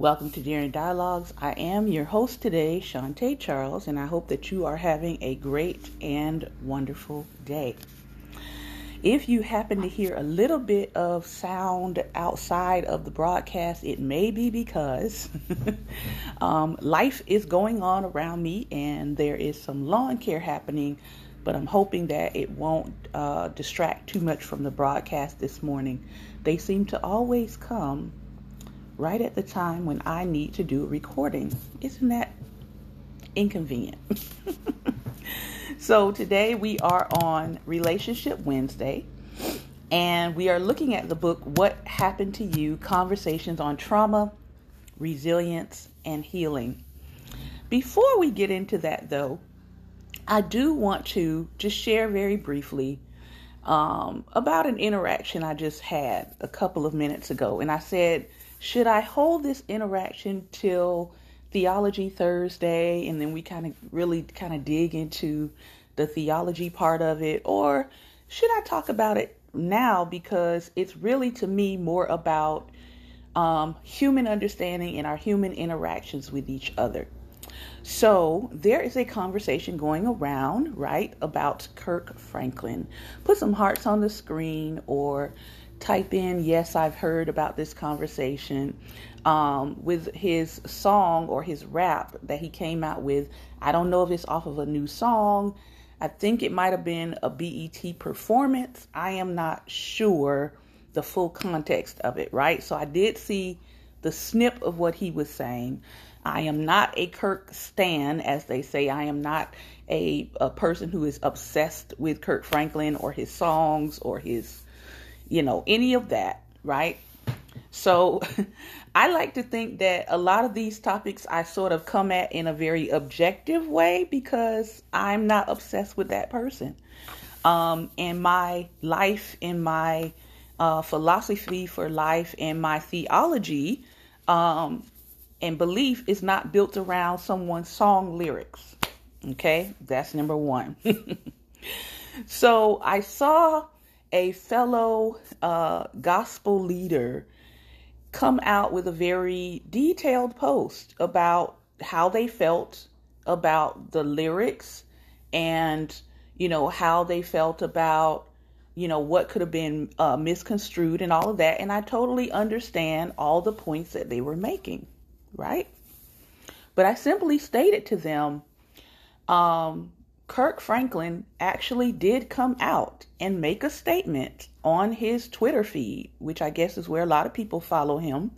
Welcome to Daring Dialogues. I am your host today, Shantae Charles, and I hope that you are having a great and wonderful day. If you happen to hear a little bit of sound outside of the broadcast, it may be because um, life is going on around me and there is some lawn care happening, but I'm hoping that it won't uh, distract too much from the broadcast this morning. They seem to always come right at the time when I need to do a recording. Isn't that inconvenient? so today we are on Relationship Wednesday and we are looking at the book What Happened to You Conversations on Trauma, Resilience, and Healing. Before we get into that though, I do want to just share very briefly um, about an interaction I just had a couple of minutes ago. And I said, should I hold this interaction till Theology Thursday and then we kind of really kind of dig into the theology part of it? Or should I talk about it now because it's really to me more about um, human understanding and our human interactions with each other? So there is a conversation going around, right, about Kirk Franklin. Put some hearts on the screen or type in, yes, I've heard about this conversation um, with his song or his rap that he came out with. I don't know if it's off of a new song. I think it might have been a BET performance. I am not sure the full context of it, right? So I did see the snip of what he was saying. I am not a Kirk stan, as they say. I am not a, a person who is obsessed with Kirk Franklin or his songs or his you know, any of that, right? So I like to think that a lot of these topics I sort of come at in a very objective way because I'm not obsessed with that person. Um, and my life, in my uh, philosophy for life, and my theology um, and belief is not built around someone's song lyrics. Okay, that's number one. so I saw a fellow uh, gospel leader come out with a very detailed post about how they felt about the lyrics and you know how they felt about you know what could have been uh, misconstrued and all of that. And i totally understand all the points that they were making right? But i simply stated to them um, Kirk Franklin actually did come out and make a statement on his Twitter feed, which I guess is where a lot of people follow him.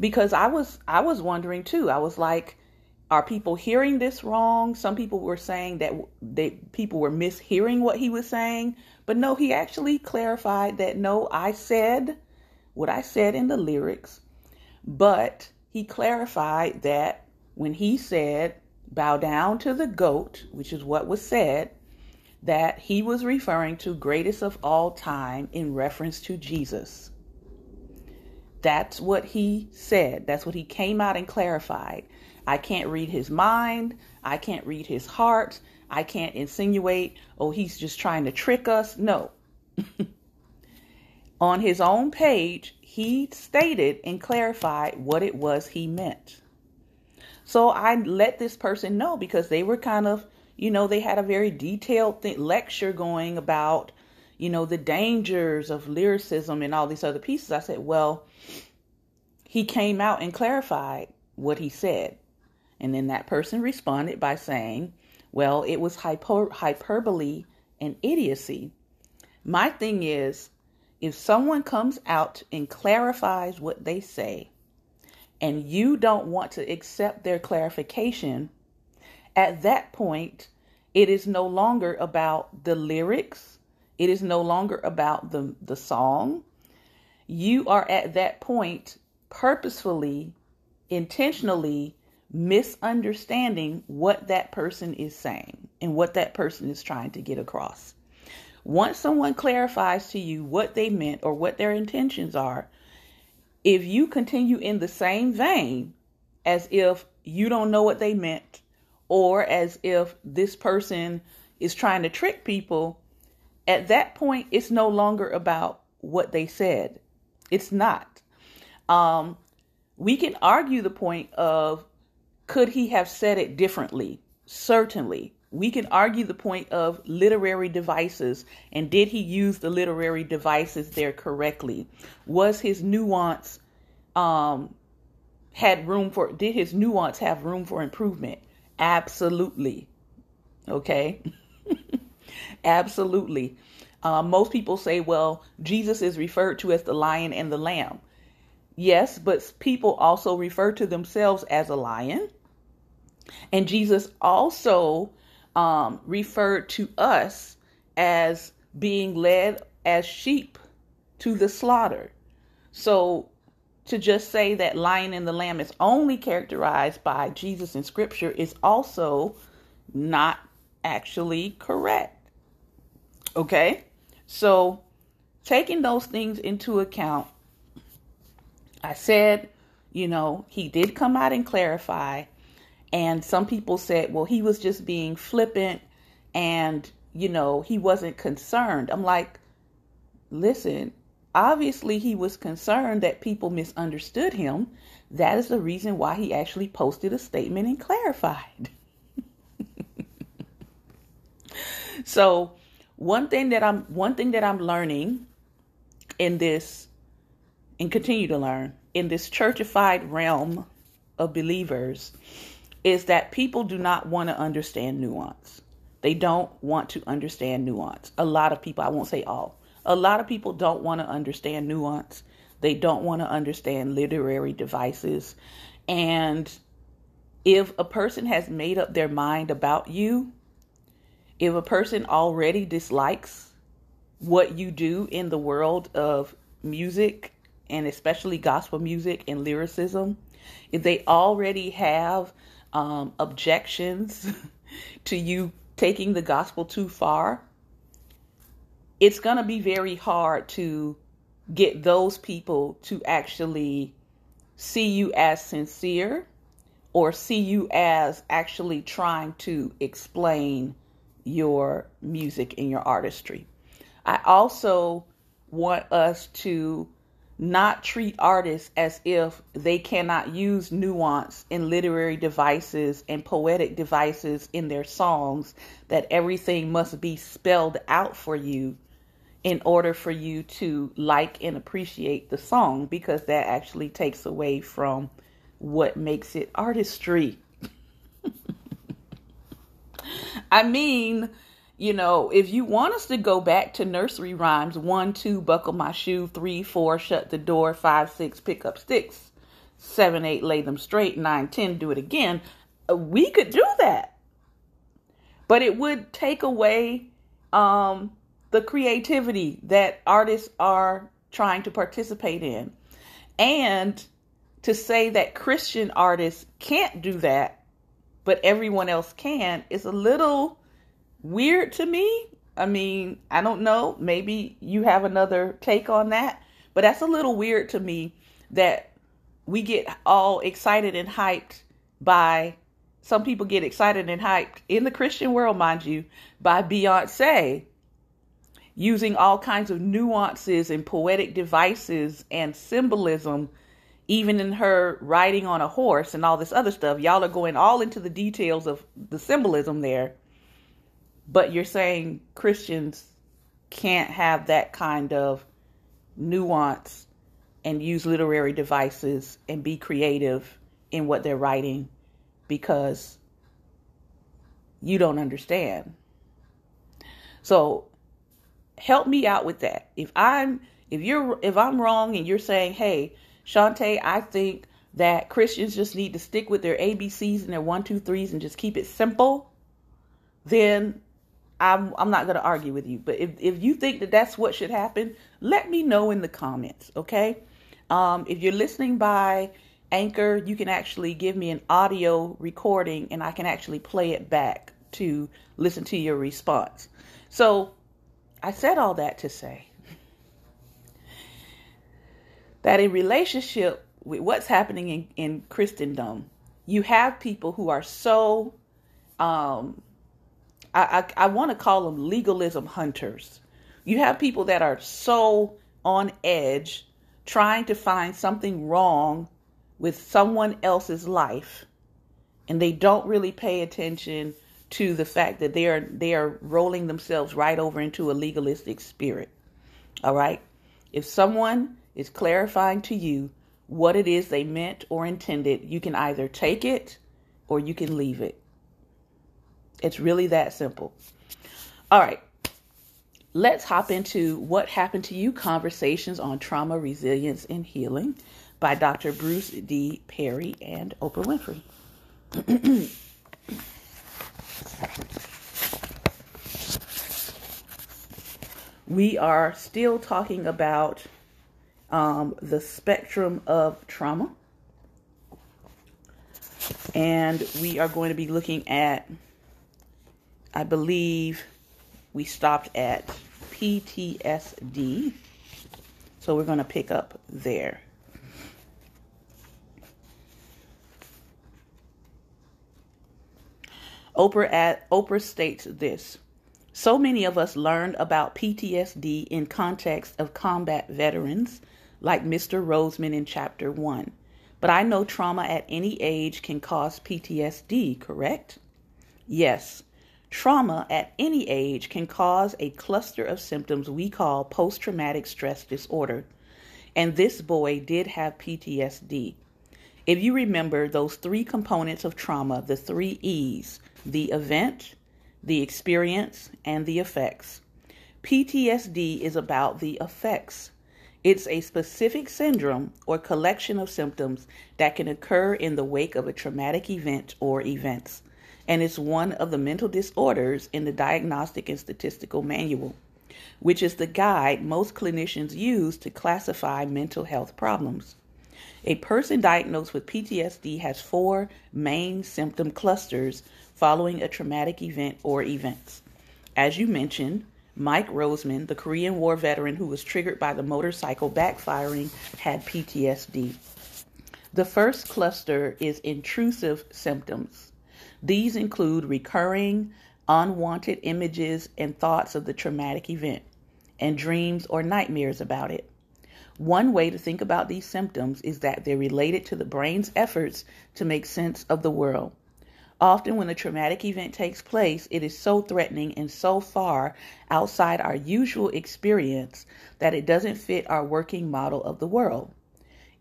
Because I was I was wondering too. I was like, are people hearing this wrong? Some people were saying that they people were mishearing what he was saying, but no, he actually clarified that no, I said what I said in the lyrics, but he clarified that when he said bow down to the goat, which is what was said, that he was referring to greatest of all time in reference to Jesus. That's what he said. That's what he came out and clarified. I can't read his mind. I can't read his heart. I can't insinuate, oh, he's just trying to trick us. No. On his own page, he stated and clarified what it was he meant. So I let this person know because they were kind of, you know, they had a very detailed th- lecture going about, you know, the dangers of lyricism and all these other pieces. I said, well, he came out and clarified what he said. And then that person responded by saying, well, it was hyper- hyperbole and idiocy. My thing is, if someone comes out and clarifies what they say, and you don't want to accept their clarification, at that point, it is no longer about the lyrics. It is no longer about the, the song. You are at that point purposefully, intentionally misunderstanding what that person is saying and what that person is trying to get across. Once someone clarifies to you what they meant or what their intentions are, if you continue in the same vein as if you don't know what they meant or as if this person is trying to trick people, at that point, it's no longer about what they said. It's not. Um, we can argue the point of could he have said it differently? Certainly. We can argue the point of literary devices and did he use the literary devices there correctly? Was his nuance um had room for did his nuance have room for improvement? Absolutely. Okay. Absolutely. Uh, most people say, well, Jesus is referred to as the lion and the lamb. Yes, but people also refer to themselves as a lion. And Jesus also um, referred to us as being led as sheep to the slaughter. So to just say that lion and the lamb is only characterized by Jesus in scripture is also not actually correct. Okay? So, taking those things into account, I said, you know, he did come out and clarify. And some people said, well, he was just being flippant and, you know, he wasn't concerned. I'm like, listen, obviously he was concerned that people misunderstood him. That is the reason why he actually posted a statement and clarified. so, one thing that I'm one thing that I'm learning in this and continue to learn in this churchified realm of believers is that people do not want to understand nuance. They don't want to understand nuance. A lot of people, I won't say all, a lot of people don't want to understand nuance. They don't want to understand literary devices. And if a person has made up their mind about you, if a person already dislikes what you do in the world of music and especially gospel music and lyricism, if they already have um, objections to you taking the gospel too far, it's going to be very hard to get those people to actually see you as sincere or see you as actually trying to explain your music and your artistry. I also want us to not treat artists as if they cannot use nuance in literary devices and poetic devices in their songs, that everything must be spelled out for you in order for you to like and appreciate the song, because that actually takes away from what makes it artistry. I mean, you know, if you want us to go back to nursery rhymes, one, two, buckle my shoe, three, four, shut the door, five, six, pick up sticks, seven, eight, lay them straight, nine, ten, do it again, uh, we could do that. But it would take away um, the creativity that artists are trying to participate in. And to say that Christian artists can't do that but everyone else can is a little weird to me. I mean, I don't know. Maybe you have another take on that, but that's a little weird to me that we get all excited and hyped by some people get excited and hyped in the Christian world, mind you, by Beyonce using all kinds of nuances and poetic devices and symbolism even in her riding on a horse and all this other stuff, y'all are going all into the details of the symbolism there. But you're saying Christians can't have that kind of nuance and use literary devices and be creative in what they're writing because you don't understand. So help me out with that. If I'm if you're if I'm wrong and you're saying, "Hey, Shantae, I think that Christians just need to stick with their ABCs and their one, two, threes and just keep it simple, then I'm I'm not going to argue with you. But if if you think that that's what should happen, let me know in the comments, okay? Um, if you're listening by Anchor, you can actually give me an audio recording and I can actually play it back to listen to your response. So I said all that to say that in relationship with what's happening in, in Christendom, you have people who are so, um, I, I, I want to call them legalism hunters. You have people that are so on edge trying to find something wrong with someone else's life and they don't really pay attention to the fact that they are they are rolling themselves right over into a legalistic spirit. All right? If someone is clarifying to you what it is they meant or intended, you can either take it or you can leave it. It's really that simple. All right. Let's hop into what happened to you conversations on trauma, resilience, and healing by Dr. Bruce D. Perry and Oprah Winfrey. we are still talking about um, the spectrum of trauma. And we are going to be looking at, I believe we stopped at PTSD. So we're going to pick up there. Oprah at Oprah states this. So many of us learned about PTSD in context of combat veterans like Mr. Roseman in chapter 1. But I know trauma at any age can cause PTSD, correct? Yes. Trauma at any age can cause a cluster of symptoms we call post traumatic stress disorder. And this boy did have PTSD. If you remember those three components of trauma, the three E's the event, the experience, and the effects. PTSD is about the effects. It's a specific syndrome or collection of symptoms that can occur in the wake of a traumatic event or events, and it's one of the mental disorders in the Diagnostic and Statistical Manual, which is the guide most clinicians use to classify mental health problems. A person diagnosed with PTSD has four main symptom clusters following a traumatic event or events. As you mentioned, Mike Roseman, the Korean War veteran who was triggered by the motorcycle backfiring, had PTSD. The first cluster is intrusive symptoms. These include recurring, unwanted images and thoughts of the traumatic event, and dreams or nightmares about it. One way to think about these symptoms is that they're related to the brain's efforts to make sense of the world. Often, when a traumatic event takes place, it is so threatening and so far outside our usual experience that it doesn't fit our working model of the world.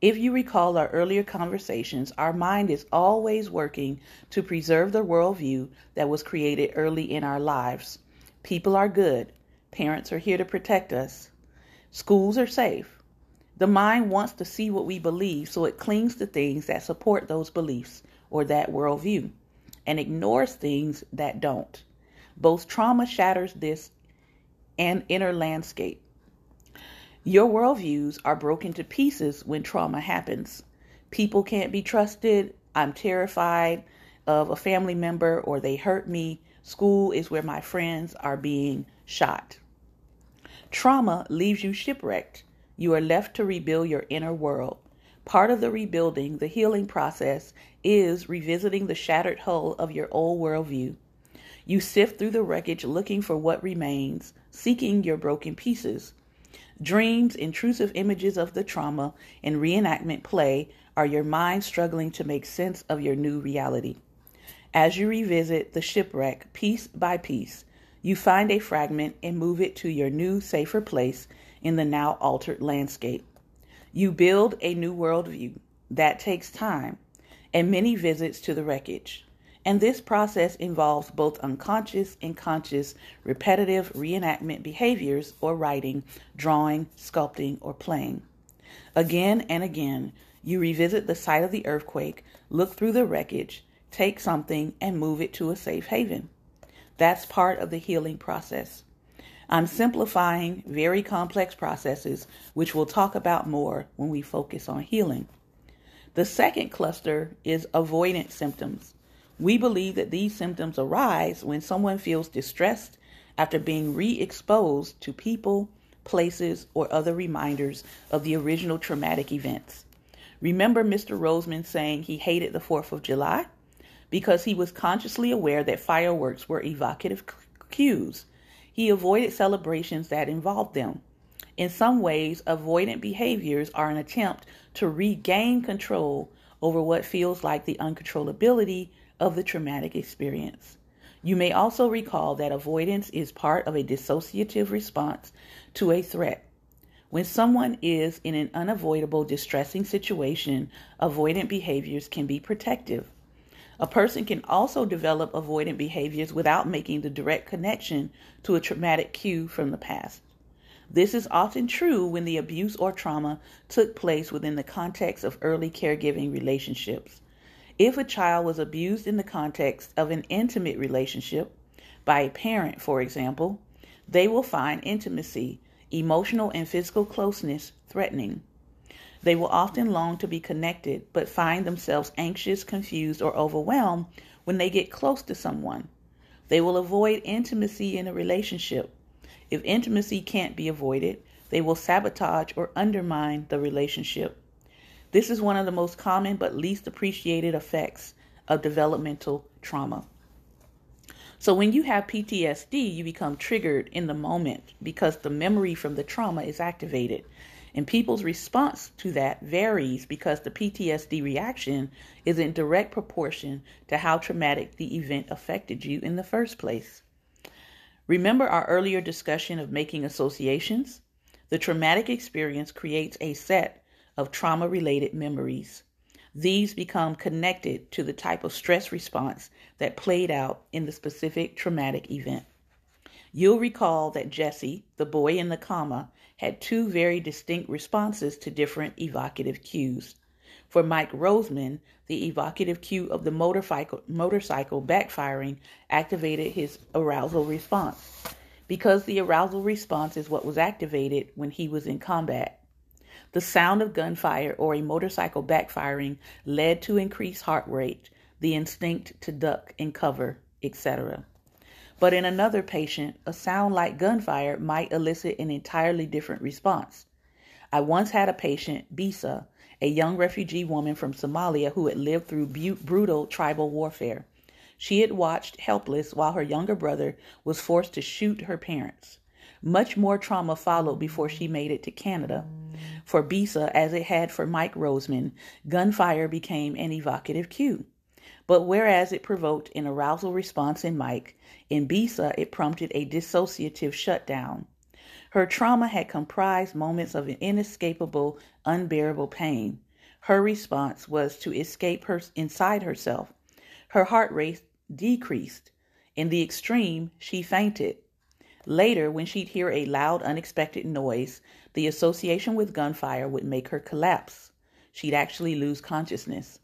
If you recall our earlier conversations, our mind is always working to preserve the worldview that was created early in our lives. People are good. Parents are here to protect us. Schools are safe. The mind wants to see what we believe, so it clings to things that support those beliefs or that worldview and ignores things that don't. Both trauma shatters this and inner landscape. Your worldviews are broken to pieces when trauma happens. People can't be trusted. I'm terrified of a family member or they hurt me. School is where my friends are being shot. Trauma leaves you shipwrecked. You are left to rebuild your inner world. Part of the rebuilding, the healing process, is revisiting the shattered hull of your old worldview. You sift through the wreckage looking for what remains, seeking your broken pieces. Dreams, intrusive images of the trauma, and reenactment play are your mind struggling to make sense of your new reality. As you revisit the shipwreck piece by piece, you find a fragment and move it to your new, safer place in the now altered landscape. You build a new worldview. That takes time and many visits to the wreckage. And this process involves both unconscious and conscious repetitive reenactment behaviors or writing, drawing, sculpting, or playing. Again and again, you revisit the site of the earthquake, look through the wreckage, take something, and move it to a safe haven. That's part of the healing process. I'm simplifying very complex processes, which we'll talk about more when we focus on healing. The second cluster is avoidant symptoms. We believe that these symptoms arise when someone feels distressed after being re exposed to people, places, or other reminders of the original traumatic events. Remember Mr. Roseman saying he hated the 4th of July? Because he was consciously aware that fireworks were evocative cues he avoided celebrations that involved them. In some ways, avoidant behaviors are an attempt to regain control over what feels like the uncontrollability of the traumatic experience. You may also recall that avoidance is part of a dissociative response to a threat. When someone is in an unavoidable, distressing situation, avoidant behaviors can be protective. A person can also develop avoidant behaviors without making the direct connection to a traumatic cue from the past. This is often true when the abuse or trauma took place within the context of early caregiving relationships. If a child was abused in the context of an intimate relationship, by a parent, for example, they will find intimacy, emotional and physical closeness threatening. They will often long to be connected, but find themselves anxious, confused, or overwhelmed when they get close to someone. They will avoid intimacy in a relationship. If intimacy can't be avoided, they will sabotage or undermine the relationship. This is one of the most common but least appreciated effects of developmental trauma. So when you have PTSD, you become triggered in the moment because the memory from the trauma is activated. And people's response to that varies because the PTSD reaction is in direct proportion to how traumatic the event affected you in the first place. Remember our earlier discussion of making associations? The traumatic experience creates a set of trauma related memories. These become connected to the type of stress response that played out in the specific traumatic event. You'll recall that Jesse, the boy in the comma, had two very distinct responses to different evocative cues. For Mike Roseman, the evocative cue of the motorcycle, motorcycle backfiring activated his arousal response, because the arousal response is what was activated when he was in combat. The sound of gunfire or a motorcycle backfiring led to increased heart rate, the instinct to duck and cover, etc. But in another patient, a sound like gunfire might elicit an entirely different response. I once had a patient, Bisa, a young refugee woman from Somalia who had lived through bu- brutal tribal warfare. She had watched helpless while her younger brother was forced to shoot her parents. Much more trauma followed before she made it to Canada. For Bisa, as it had for Mike Roseman, gunfire became an evocative cue. But whereas it provoked an arousal response in Mike, in Bisa it prompted a dissociative shutdown. Her trauma had comprised moments of inescapable, unbearable pain. Her response was to escape her inside herself. Her heart rate decreased. In the extreme, she fainted. Later, when she'd hear a loud, unexpected noise, the association with gunfire would make her collapse. She'd actually lose consciousness.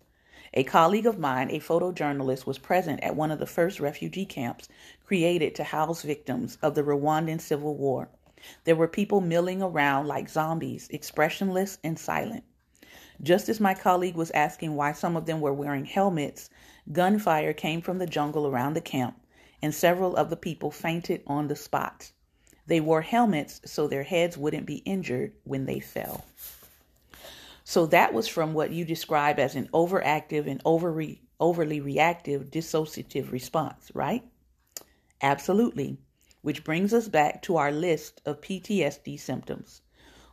A colleague of mine, a photojournalist, was present at one of the first refugee camps created to house victims of the Rwandan Civil War. There were people milling around like zombies, expressionless and silent. Just as my colleague was asking why some of them were wearing helmets, gunfire came from the jungle around the camp and several of the people fainted on the spot. They wore helmets so their heads wouldn't be injured when they fell. So that was from what you describe as an overactive and overly, overly reactive dissociative response, right? Absolutely. Which brings us back to our list of PTSD symptoms.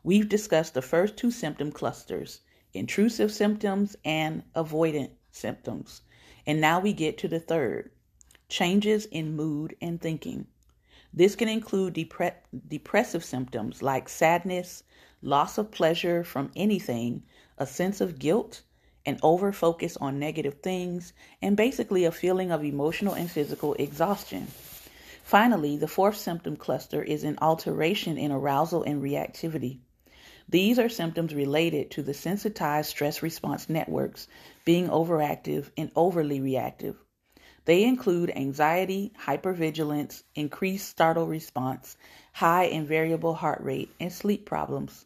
We've discussed the first two symptom clusters intrusive symptoms and avoidant symptoms. And now we get to the third changes in mood and thinking. This can include depre- depressive symptoms like sadness, loss of pleasure from anything, a sense of guilt, an over focus on negative things, and basically a feeling of emotional and physical exhaustion. Finally, the fourth symptom cluster is an alteration in arousal and reactivity. These are symptoms related to the sensitized stress response networks being overactive and overly reactive. They include anxiety, hypervigilance, increased startle response, high and variable heart rate, and sleep problems.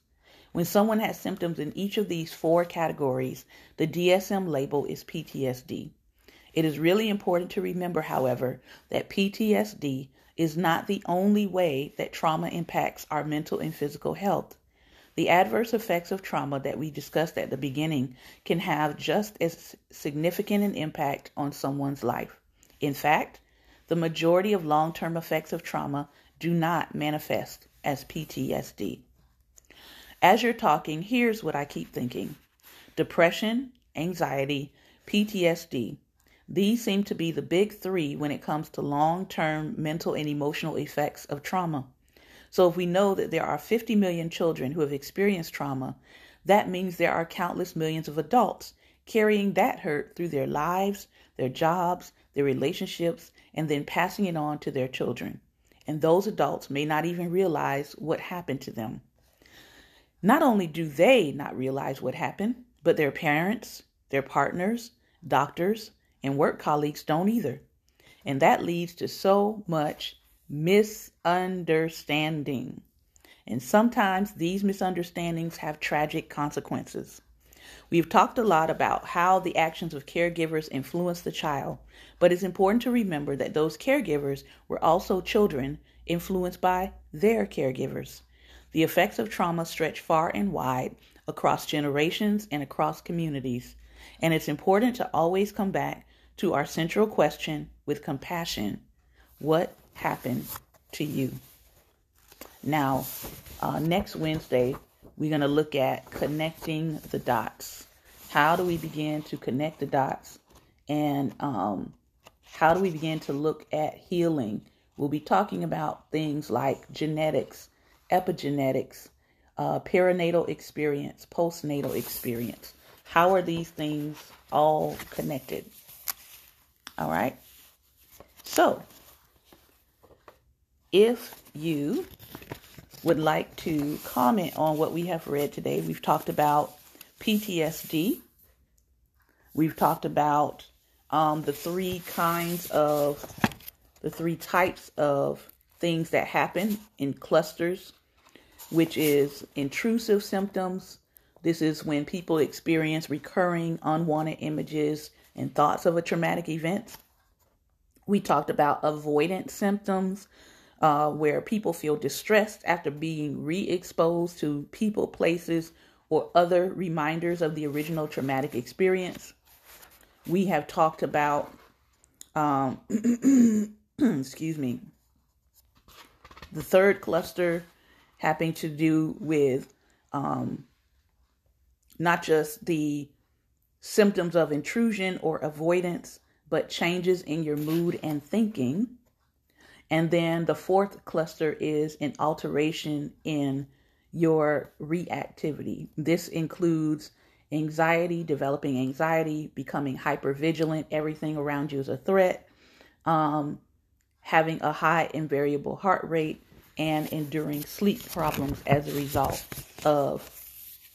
When someone has symptoms in each of these four categories, the DSM label is PTSD. It is really important to remember, however, that PTSD is not the only way that trauma impacts our mental and physical health. The adverse effects of trauma that we discussed at the beginning can have just as significant an impact on someone's life. In fact, the majority of long term effects of trauma do not manifest as PTSD. As you're talking, here's what I keep thinking depression, anxiety, PTSD. These seem to be the big three when it comes to long term mental and emotional effects of trauma. So, if we know that there are 50 million children who have experienced trauma, that means there are countless millions of adults carrying that hurt through their lives, their jobs, their relationships, and then passing it on to their children. And those adults may not even realize what happened to them. Not only do they not realize what happened, but their parents, their partners, doctors, and work colleagues don't either. And that leads to so much misunderstanding. And sometimes these misunderstandings have tragic consequences. We've talked a lot about how the actions of caregivers influence the child, but it's important to remember that those caregivers were also children influenced by their caregivers. The effects of trauma stretch far and wide across generations and across communities, and it's important to always come back to our central question with compassion What happened to you? Now, uh, next Wednesday, we're going to look at connecting the dots. How do we begin to connect the dots? And um, how do we begin to look at healing? We'll be talking about things like genetics, epigenetics, uh, perinatal experience, postnatal experience. How are these things all connected? All right. So, if you would like to comment on what we have read today, we've talked about PTSD. We've talked about um, the three kinds of, the three types of things that happen in clusters, which is intrusive symptoms. This is when people experience recurring unwanted images and thoughts of a traumatic event. We talked about avoidance symptoms, uh, where people feel distressed after being re exposed to people, places, or other reminders of the original traumatic experience. We have talked about, um, excuse me, the third cluster having to do with um, not just the symptoms of intrusion or avoidance, but changes in your mood and thinking. And then the fourth cluster is an alteration in your reactivity. This includes anxiety, developing anxiety, becoming hyper vigilant, everything around you is a threat, um, having a high and variable heart rate, and enduring sleep problems as a result of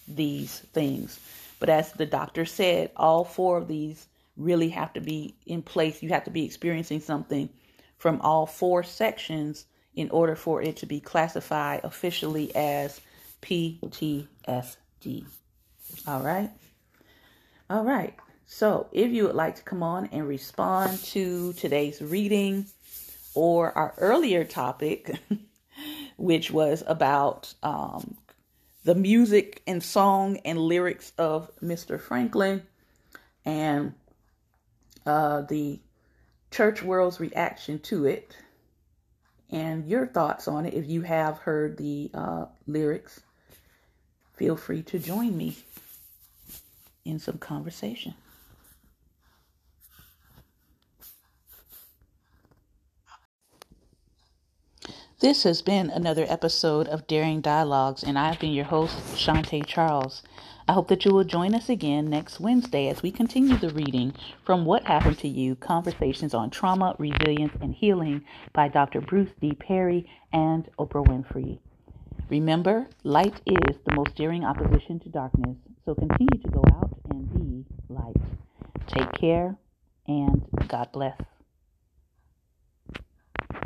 these things. But as the doctor said, all four of these really have to be in place. You have to be experiencing something from all four sections in order for it to be classified officially as PTSD. All right. All right. So, if you would like to come on and respond to today's reading or our earlier topic, which was about um, the music and song and lyrics of Mr. Franklin and uh, the church world's reaction to it and your thoughts on it. If you have heard the uh, lyrics, feel free to join me in some conversation. This has been another episode of Daring Dialogues, and I've been your host, Shantae Charles. I hope that you will join us again next Wednesday as we continue the reading from What Happened to You Conversations on Trauma, Resilience, and Healing by Dr. Bruce D. Perry and Oprah Winfrey. Remember, light is the most daring opposition to darkness, so continue to go out and be light. Take care, and God bless.